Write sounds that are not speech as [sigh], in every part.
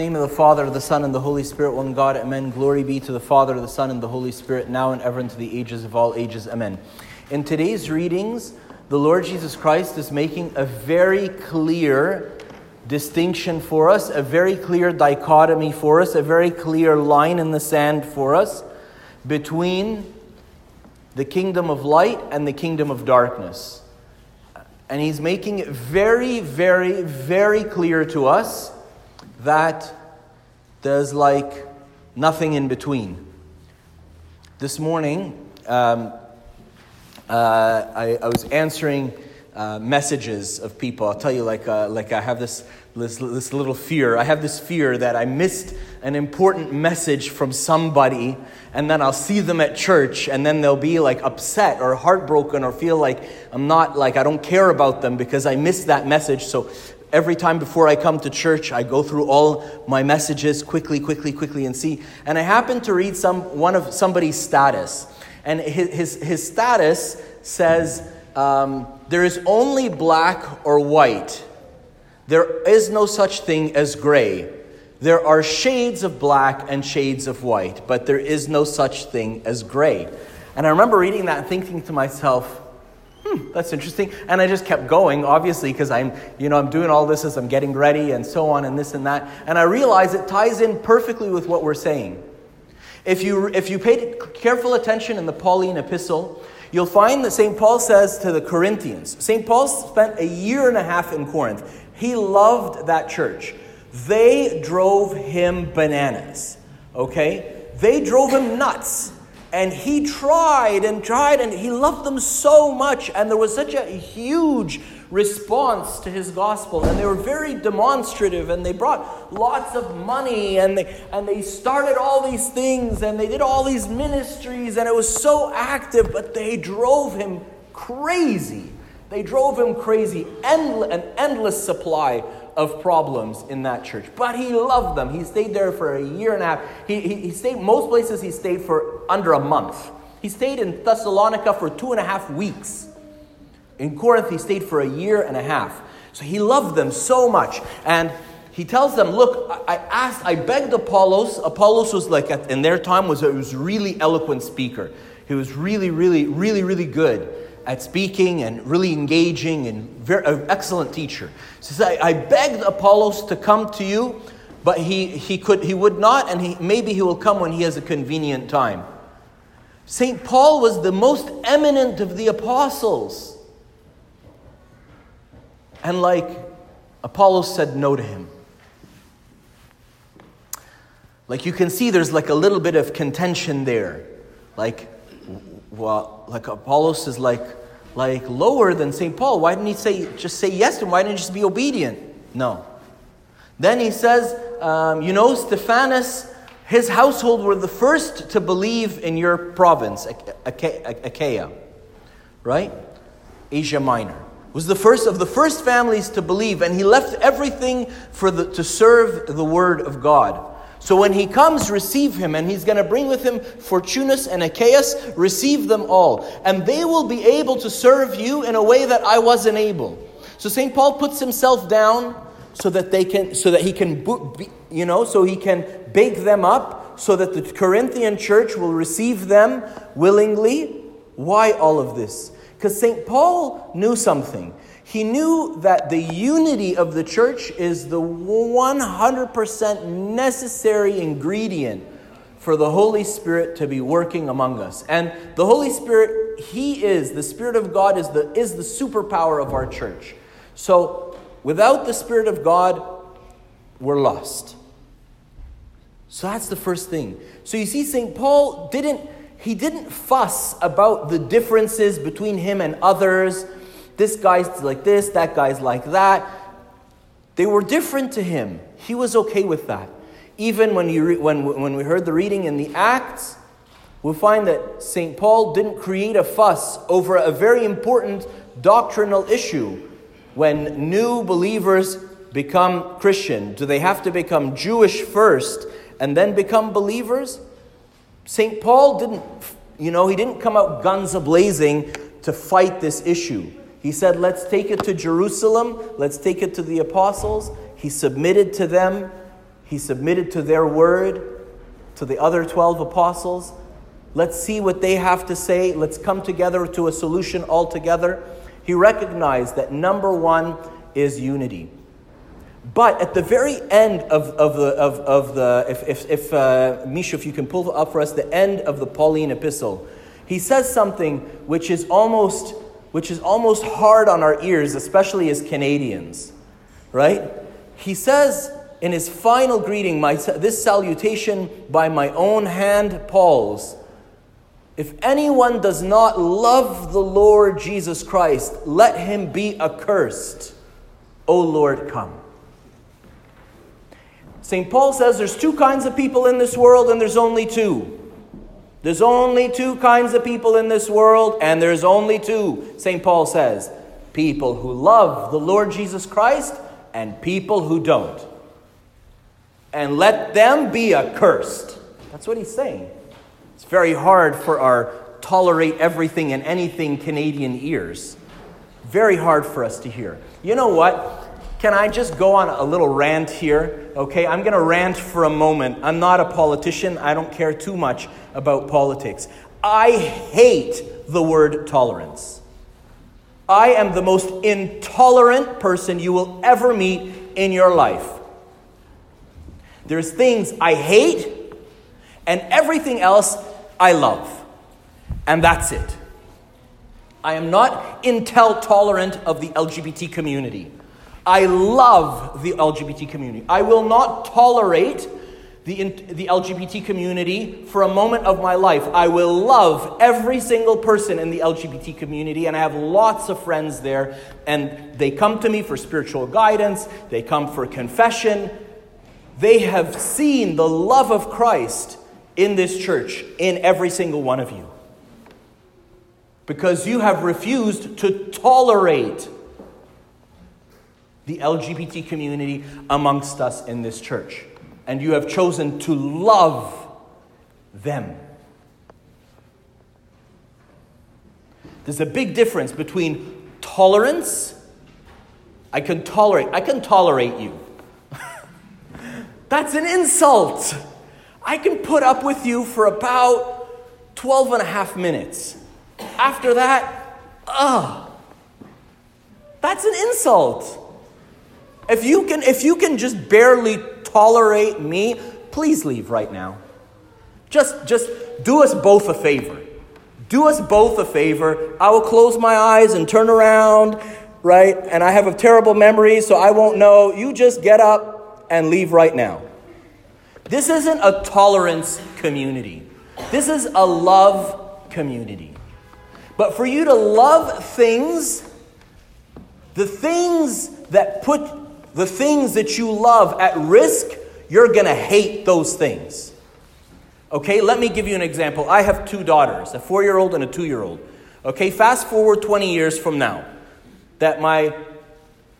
name of the Father, the Son, and the Holy Spirit, one God, Amen. Glory be to the Father, the Son, and the Holy Spirit, now and ever, into the ages of all ages, Amen. In today's readings, the Lord Jesus Christ is making a very clear distinction for us, a very clear dichotomy for us, a very clear line in the sand for us between the kingdom of light and the kingdom of darkness. And he's making it very, very, very clear to us that there's like nothing in between. This morning, um, uh, I, I, was answering uh, messages of people. I'll tell you, like, uh, like I have this, this, this little fear. I have this fear that I missed an important message from somebody, and then I'll see them at church, and then they'll be like upset or heartbroken or feel like I'm not, like, I don't care about them because I missed that message. So every time before I come to church, I go through all my messages quickly, quickly, quickly, and see. And I happen to read some one of somebody's status, and his his, his status says um, there is only black or white. There is no such thing as gray. There are shades of black and shades of white, but there is no such thing as gray. And I remember reading that and thinking to myself, hmm, that's interesting. And I just kept going, obviously, because I'm, you know, I'm doing all this as I'm getting ready and so on and this and that. And I realize it ties in perfectly with what we're saying. If you, if you paid careful attention in the Pauline epistle, you'll find that St. Paul says to the Corinthians, St. Paul spent a year and a half in Corinth. He loved that church. They drove him bananas, okay? They drove him nuts. And he tried and tried, and he loved them so much. And there was such a huge response to his gospel. And they were very demonstrative, and they brought lots of money, and they, and they started all these things, and they did all these ministries, and it was so active, but they drove him crazy. They drove him crazy. Endless, an endless supply of problems in that church. But he loved them. He stayed there for a year and a half. He, he, he stayed, most places he stayed for under a month. He stayed in Thessalonica for two and a half weeks. In Corinth, he stayed for a year and a half. So he loved them so much. And he tells them, Look, I asked, I begged Apollos. Apollos was like, in their time, was a was really eloquent speaker. He was really, really, really, really good at speaking and really engaging and very, an excellent teacher. He says, I, I begged Apollos to come to you, but he, he, could, he would not, and he, maybe he will come when he has a convenient time. St. Paul was the most eminent of the apostles. And like Apollos said no to him. Like you can see, there's like a little bit of contention there. Like, well, like Apollos is like, like lower than St. Paul. Why didn't he say just say yes to him? Why didn't he just be obedient? No. Then he says, um, you know, Stephanus, his household were the first to believe in your province, Achaia, right? Asia Minor. Was the first of the first families to believe, and he left everything for the, to serve the word of God. So when he comes, receive him, and he's going to bring with him Fortunus and Achaeus, receive them all. And they will be able to serve you in a way that I wasn't able. So St. Paul puts himself down so that they can, so that he can, you know, so he can bake them up, so that the Corinthian church will receive them willingly. Why all of this? Because St. Paul knew something. He knew that the unity of the church is the 100% necessary ingredient for the Holy Spirit to be working among us. And the Holy Spirit, He is, the Spirit of God is the, is the superpower of our church. So without the Spirit of God, we're lost. So that's the first thing. So you see, St. Paul didn't, he didn't fuss about the differences between him and others this guy's like this, that guy's like that. They were different to him. He was okay with that. Even when, you re- when, when we heard the reading in the Acts, we'll find that St. Paul didn't create a fuss over a very important doctrinal issue. When new believers become Christian, do they have to become Jewish first and then become believers? St. Paul didn't, you know, he didn't come out guns a blazing to fight this issue. He said, Let's take it to Jerusalem, let's take it to the apostles. He submitted to them. He submitted to their word, to the other 12 apostles. Let's see what they have to say. Let's come together to a solution altogether. He recognized that number one is unity. But at the very end of, of the, of, of the if, if, if uh, Misha, if you can pull up for us the end of the Pauline epistle, he says something which is almost, which is almost hard on our ears, especially as Canadians, right? He says in his final greeting, my, this salutation by my own hand, Paul's, if anyone does not love the Lord Jesus Christ, let him be accursed. O Lord, come. St. Paul says there's two kinds of people in this world, and there's only two. There's only two kinds of people in this world, and there's only two, St. Paul says people who love the Lord Jesus Christ and people who don't. And let them be accursed. That's what he's saying. It's very hard for our tolerate everything and anything Canadian ears. Very hard for us to hear. You know what? Can I just go on a little rant here? Okay, I'm going to rant for a moment. I'm not a politician, I don't care too much about politics. I hate the word tolerance. I am the most intolerant person you will ever meet in your life. There's things I hate, and everything else I love. And that's it. I am not intel tolerant of the LGBT community. I love the LGBT community. I will not tolerate the, the LGBT community for a moment of my life. I will love every single person in the LGBT community, and I have lots of friends there, and they come to me for spiritual guidance, they come for confession. They have seen the love of Christ in this church, in every single one of you. Because you have refused to tolerate the LGBT community amongst us in this church. And you have chosen to love them. There's a big difference between tolerance. I can tolerate, I can tolerate you. [laughs] That's an insult. I can put up with you for about 12 and a half minutes. After that, ugh. That's an insult. If you can, if you can just barely tolerate me, please leave right now. Just, just do us both a favor. Do us both a favor. I will close my eyes and turn around, right? And I have a terrible memory, so I won't know. You just get up and leave right now. This isn't a tolerance community. This is a love community. But for you to love things, the things that put the things that you love at risk, you're going to hate those things. Okay, let me give you an example. I have two daughters, a four year old and a two year old. Okay, fast forward 20 years from now, that my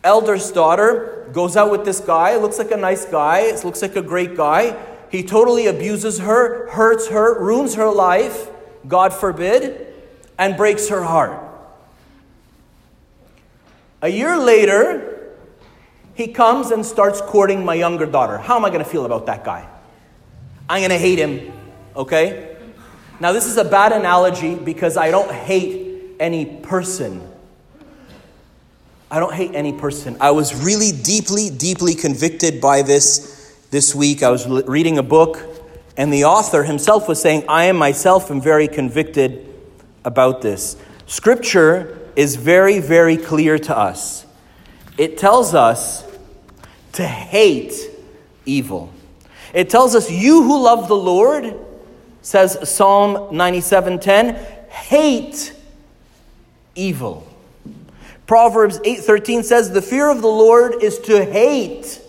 eldest daughter goes out with this guy, looks like a nice guy, looks like a great guy. He totally abuses her, hurts her, ruins her life, God forbid, and breaks her heart. A year later, he comes and starts courting my younger daughter. How am I going to feel about that guy? I'm going to hate him, okay? Now, this is a bad analogy because I don't hate any person I don't hate any person. I was really deeply, deeply convicted by this this week. I was reading a book, and the author himself was saying, I am myself am very convicted about this. Scripture is very, very clear to us. It tells us to hate evil. It tells us, You who love the Lord, says Psalm 97:10, hate evil. Proverbs 8:13 says the fear of the Lord is to hate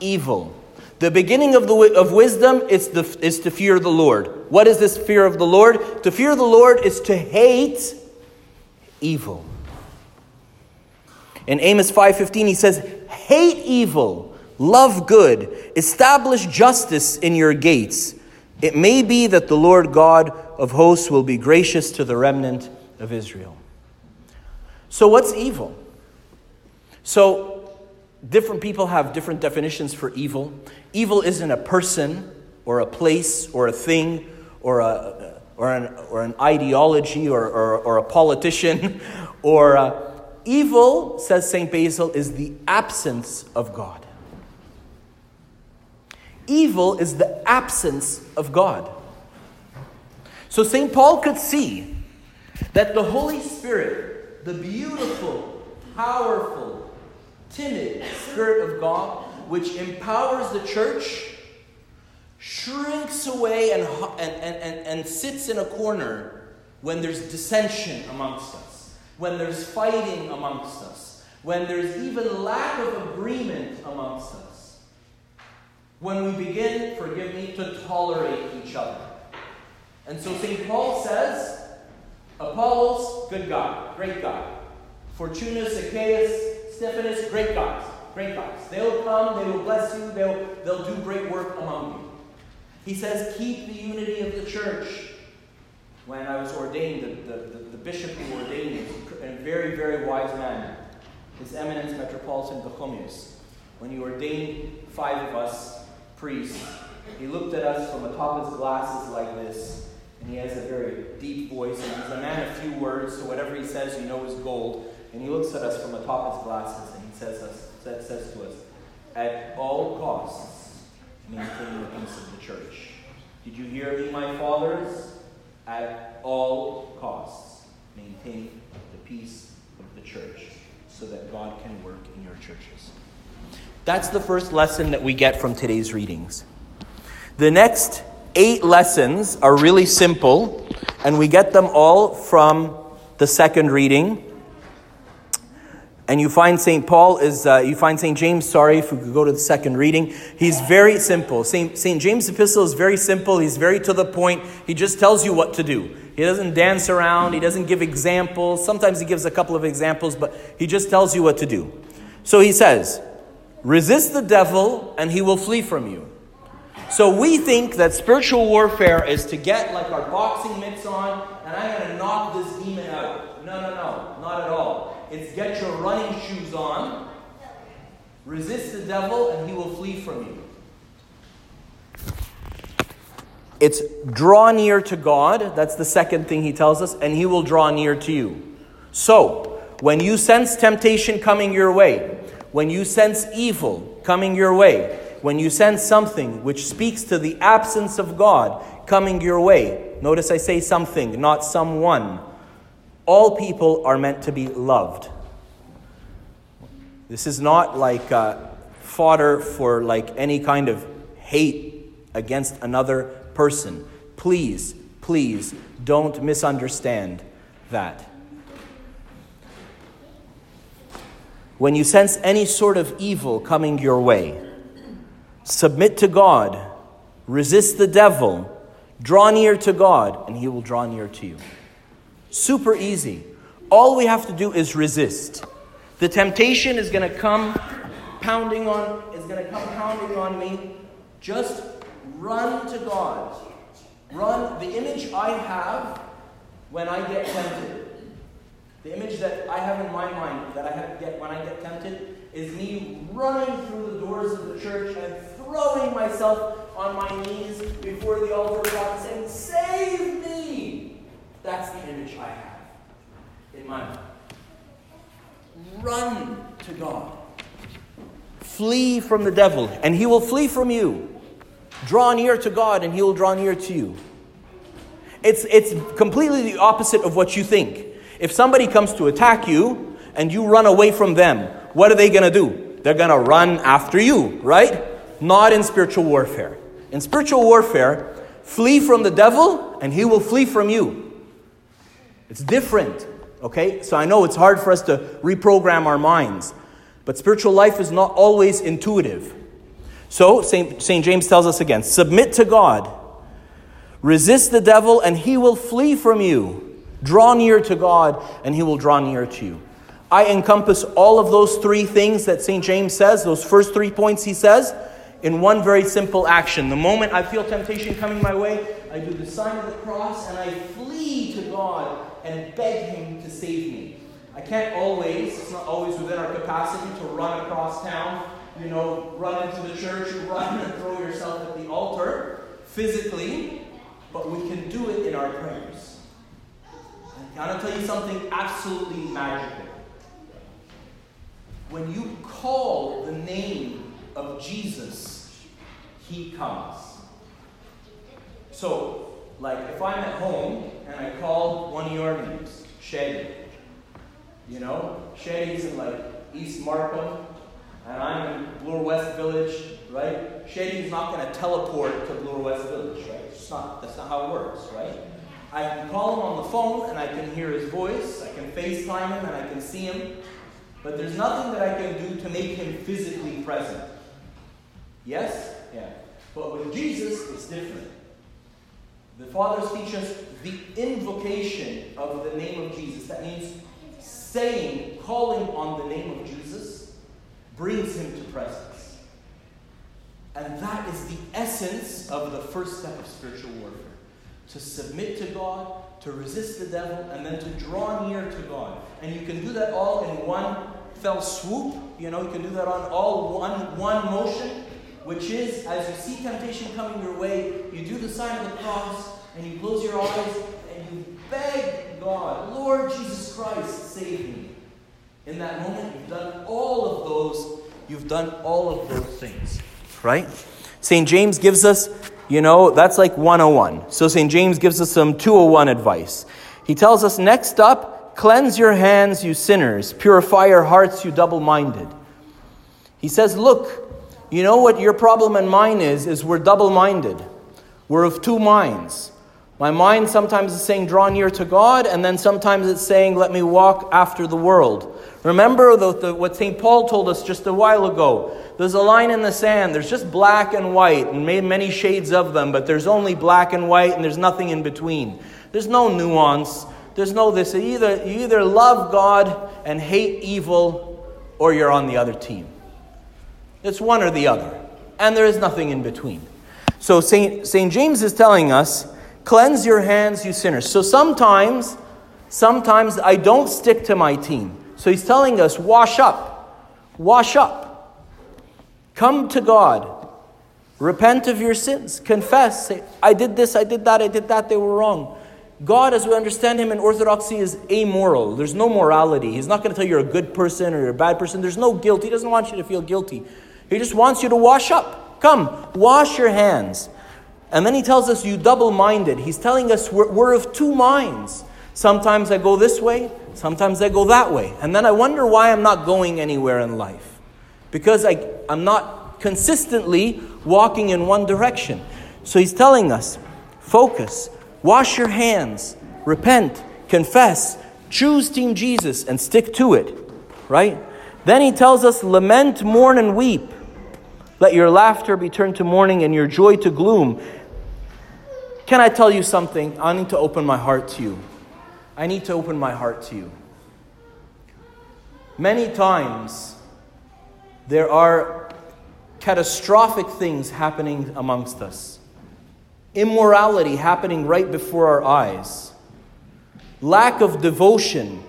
evil. The beginning of, the, of wisdom is, the, is to fear the Lord. What is this fear of the Lord? To fear the Lord is to hate evil. In Amos 5:15 he says, "Hate evil, love good, establish justice in your gates. It may be that the Lord God of hosts will be gracious to the remnant of Israel." So, what's evil? So, different people have different definitions for evil. Evil isn't a person or a place or a thing or, a, or, an, or an ideology or, or, or a politician [laughs] or a, evil, says St. Basil, is the absence of God. Evil is the absence of God. So St. Paul could see that the Holy Spirit, the beautiful, powerful, timid Spirit of God, which empowers the church, shrinks away and, and, and, and, sits in a corner when there's dissension amongst us, when there's fighting amongst us, when there's even lack of agreement amongst us, when we begin, forgive me, to tolerate each other. And so St. Paul says, Apollos, good God, great God. Fortunus, Achaeus, Stephanus, great guys, great guys. They'll come, they will bless you, they'll, they'll do great work among you. He says, keep the unity of the church. When I was ordained, the, the, the, the bishop who ordained me, a very, very wise man, His Eminence Metropolitan Pachomius, when he ordained five of us priests, he looked at us from atop his glasses like this, and he has a very deep voice, and he's a man of few words, so whatever he says, you know is gold. And he looks at us from atop his glasses, and he says, us, says to us, At all costs, maintain the peace of the church. Did you hear me, my fathers? At all costs, maintain the peace of the church so that God can work in your churches. That's the first lesson that we get from today's readings. The next eight lessons are really simple, and we get them all from the second reading. And you find St. Paul is, uh, you find St. James, sorry, if we could go to the second reading. He's very simple. St. St. James' epistle is very simple. He's very to the point. He just tells you what to do. He doesn't dance around. He doesn't give examples. Sometimes he gives a couple of examples, but he just tells you what to do. So he says, Resist the devil, and he will flee from you. So we think that spiritual warfare is to get like our boxing mitts on and I'm going to knock this demon out. No, no, no, not at all. It's get your running shoes on, resist the devil, and he will flee from you. It's draw near to God. That's the second thing he tells us, and he will draw near to you. So, when you sense temptation coming your way, when you sense evil coming your way, when you sense something which speaks to the absence of God coming your way, notice I say something, not someone. All people are meant to be loved. This is not like uh, fodder for like any kind of hate against another person. Please, please don't misunderstand that. When you sense any sort of evil coming your way, Submit to God, resist the devil, draw near to God, and he will draw near to you. Super easy. All we have to do is resist. The temptation is going to come pounding on is going to come pounding on me. Just run to God. Run the image I have when I get tempted. The image that I have in my mind that I get when I get tempted is me running through the doors of the church and throwing myself on my knees before the altar of God and saying, Save me! That's the image I have in my mind. Run to God. Flee from the devil, and he will flee from you. Draw near to God, and he will draw near to you. It's, it's completely the opposite of what you think. If somebody comes to attack you and you run away from them, what are they going to do? They're going to run after you, right? not in spiritual warfare. In spiritual warfare, flee from the devil and he will flee from you. It's different, okay? So I know it's hard for us to reprogram our minds, but spiritual life is not always intuitive. So St. James tells us again submit to God, resist the devil, and he will flee from you. Draw near to God, and he will draw near to you. I encompass all of those three things that St. James says, those first three points he says in one very simple action. The moment I feel temptation coming my way, I do the sign of the cross and I flee to God and beg Him to save me. I can't always, it's not always within our capacity to run across town, you know, run into the church, [laughs] run and throw yourself at the altar physically, but we can do it in our prayers. I want to tell you something absolutely magical. When you call the name of Jesus, he comes. So, like if I'm at home and I call one of your names, Shaggy, you know, Shaggy's in like East Markham, and I'm in Bloor West Village, right? Shaggy's not going to teleport to Bloor West Village, right? It's not, that's not how it works, right? I can call him on the phone and I can hear his voice, I can FaceTime him and I can see him, but there's nothing that I can do to make him physically present. Yes? Yeah. But with Jesus, it's different. The fathers teach us the invocation of the name of Jesus. That means saying, calling on the name of Jesus, brings him to presence. And that is the essence of the first step of spiritual warfare to submit to God, to resist the devil, and then to draw near to God. And you can do that all in one fell swoop. You know, you can do that on all one, one motion, which is as you see temptation coming your way, you do the sign of the cross, and you close your eyes, and you beg God, Lord Jesus Christ, save me. In that moment, you've done all of those, you've done all of those things. Right? St. James gives us you know, that's like 101. So St. James gives us some 201 advice. He tells us next up, cleanse your hands, you sinners, purify your hearts, you double minded. He says, look, you know what your problem and mine is, is we're double minded. We're of two minds. My mind sometimes is saying, draw near to God, and then sometimes it's saying, let me walk after the world. Remember the, the, what St. Paul told us just a while ago. There's a line in the sand. There's just black and white, and many shades of them, but there's only black and white, and there's nothing in between. There's no nuance. There's no this. Either, you either love God and hate evil, or you're on the other team. It's one or the other. And there is nothing in between. So St. St. James is telling us, cleanse your hands, you sinners. So sometimes, sometimes I don't stick to my team. So he's telling us, wash up. Wash up. Come to God. Repent of your sins. Confess. Say, I did this, I did that, I did that, they were wrong. God, as we understand him in Orthodoxy, is amoral. There's no morality. He's not going to tell you you're a good person or you're a bad person. There's no guilt. He doesn't want you to feel guilty. He just wants you to wash up. Come, wash your hands. And then he tells us, you double minded. He's telling us we're, we're of two minds. Sometimes I go this way, sometimes I go that way. And then I wonder why I'm not going anywhere in life. Because I, I'm not consistently walking in one direction. So he's telling us focus, wash your hands, repent, confess, choose Team Jesus, and stick to it. Right? Then he tells us lament, mourn, and weep. Let your laughter be turned to mourning and your joy to gloom. Can I tell you something? I need to open my heart to you. I need to open my heart to you. Many times, there are catastrophic things happening amongst us, immorality happening right before our eyes, lack of devotion.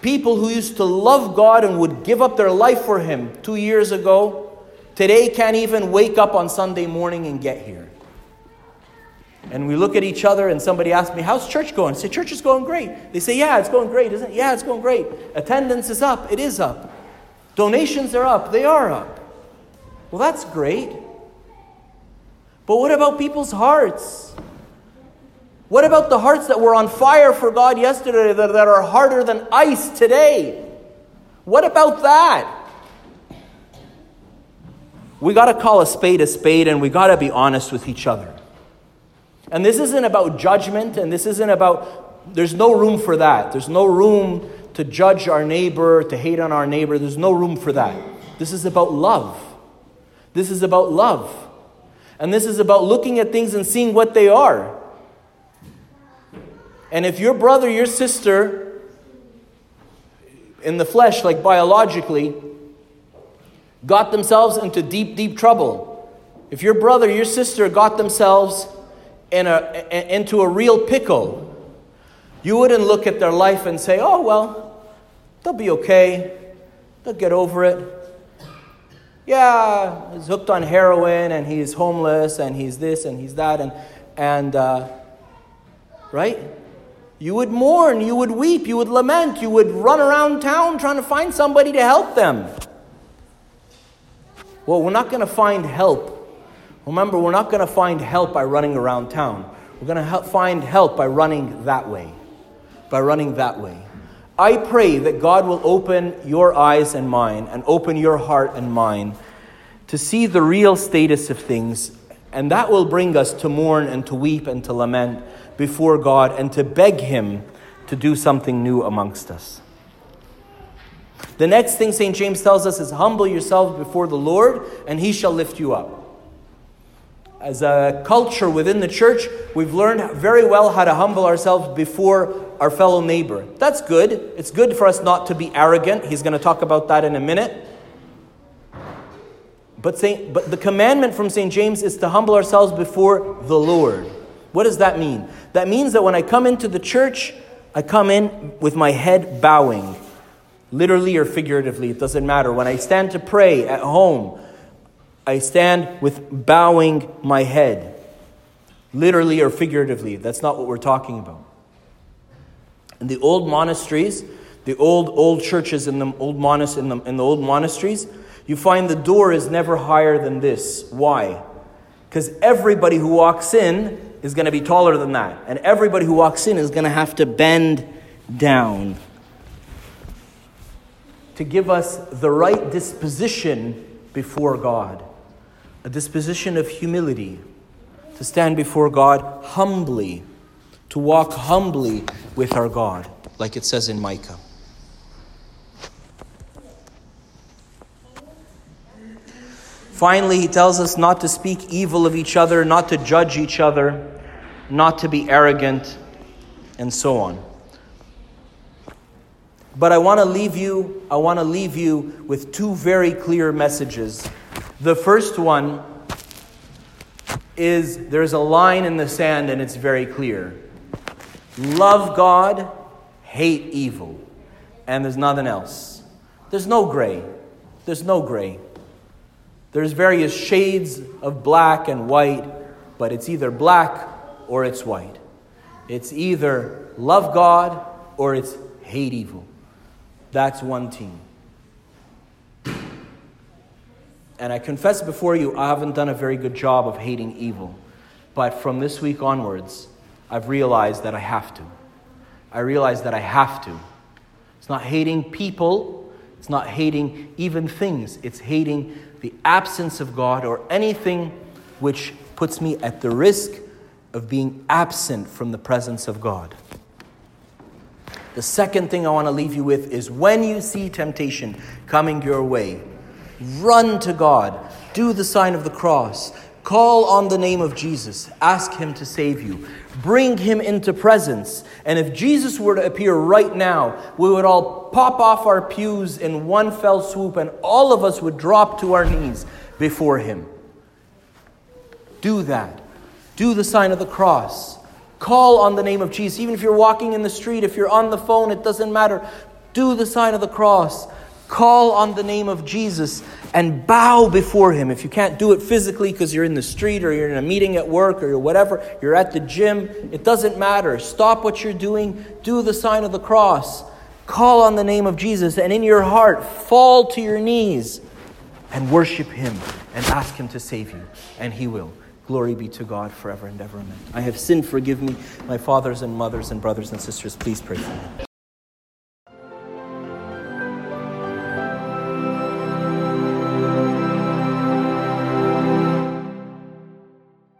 People who used to love God and would give up their life for Him two years ago, today can't even wake up on Sunday morning and get here and we look at each other and somebody asks me, How's church going? I say, Church is going great. They say, Yeah, it's going great, isn't it? Yeah, it's going great. Attendance is up. It is up. Donations are up. They are up. Well, that's great. But what about people's hearts? What about the hearts that were on fire for God yesterday that, that are harder than ice today? What about that? We got to call a spade a spade and we got to be honest with each other. And this isn't about judgment, and this isn't about, there's no room for that. There's no room to judge our neighbor, to hate on our neighbor. There's no room for that. This is about love. This is about love. And this is about looking at things and seeing what they are. And if your brother, your sister, in the flesh, like biologically, got themselves into deep, deep trouble, if your brother, your sister got themselves in a, into a real pickle, you wouldn't look at their life and say, oh, well, They'll be okay. They'll get over it. Yeah, he's hooked on heroin and he's homeless and he's this and he's that and and uh, right? You would mourn, you would weep, you would lament, you would run around town trying to find somebody to help them. Well, we're not going to find help. Remember, we're not going to find help by running around town. We're going to find help by running that way. By running that way. I pray that God will open your eyes and mine and open your heart and mine to see the real status of things, and that will bring us to mourn and to weep and to lament before God and to beg Him to do something new amongst us. The next thing St. James tells us is humble yourselves before the Lord, and He shall lift you up. As a culture within the church, we've learned very well how to humble ourselves before our fellow neighbor. That's good. It's good for us not to be arrogant. He's going to talk about that in a minute. But, Saint, but the commandment from St. James is to humble ourselves before the Lord. What does that mean? That means that when I come into the church, I come in with my head bowing, literally or figuratively, it doesn't matter. When I stand to pray at home, I stand with bowing my head, literally or figuratively. That's not what we're talking about. In the old monasteries, the old old churches in the old monas in the, in the old monasteries, you find the door is never higher than this. Why? Because everybody who walks in is going to be taller than that. And everybody who walks in is going to have to bend down to give us the right disposition before God a disposition of humility, to stand before God humbly, to walk humbly with our God, like it says in Micah. Finally, he tells us not to speak evil of each other, not to judge each other, not to be arrogant, and so on. But I want to leave you, I want to leave you with two very clear messages. The first one is there's a line in the sand and it's very clear. Love God, hate evil. And there's nothing else. There's no gray. There's no gray. There's various shades of black and white, but it's either black or it's white. It's either love God or it's hate evil. That's one team. And I confess before you, I haven't done a very good job of hating evil. But from this week onwards, I've realized that I have to. I realize that I have to. It's not hating people, it's not hating even things, it's hating the absence of God or anything which puts me at the risk of being absent from the presence of God. The second thing I want to leave you with is when you see temptation coming your way, run to God, do the sign of the cross, call on the name of Jesus, ask Him to save you, bring Him into presence. And if Jesus were to appear right now, we would all pop off our pews in one fell swoop, and all of us would drop to our knees before Him. Do that. Do the sign of the cross. Call on the name of Jesus. Even if you're walking in the street, if you're on the phone, it doesn't matter. Do the sign of the cross. Call on the name of Jesus and bow before Him. If you can't do it physically because you're in the street or you're in a meeting at work or you're whatever, you're at the gym, it doesn't matter. Stop what you're doing. Do the sign of the cross Call on the name of Jesus and in your heart fall to your knees and worship Him and ask Him to save you, and He will. Glory be to God forever and ever. Amen. I have sinned, forgive me. My fathers and mothers and brothers and sisters, please pray for me.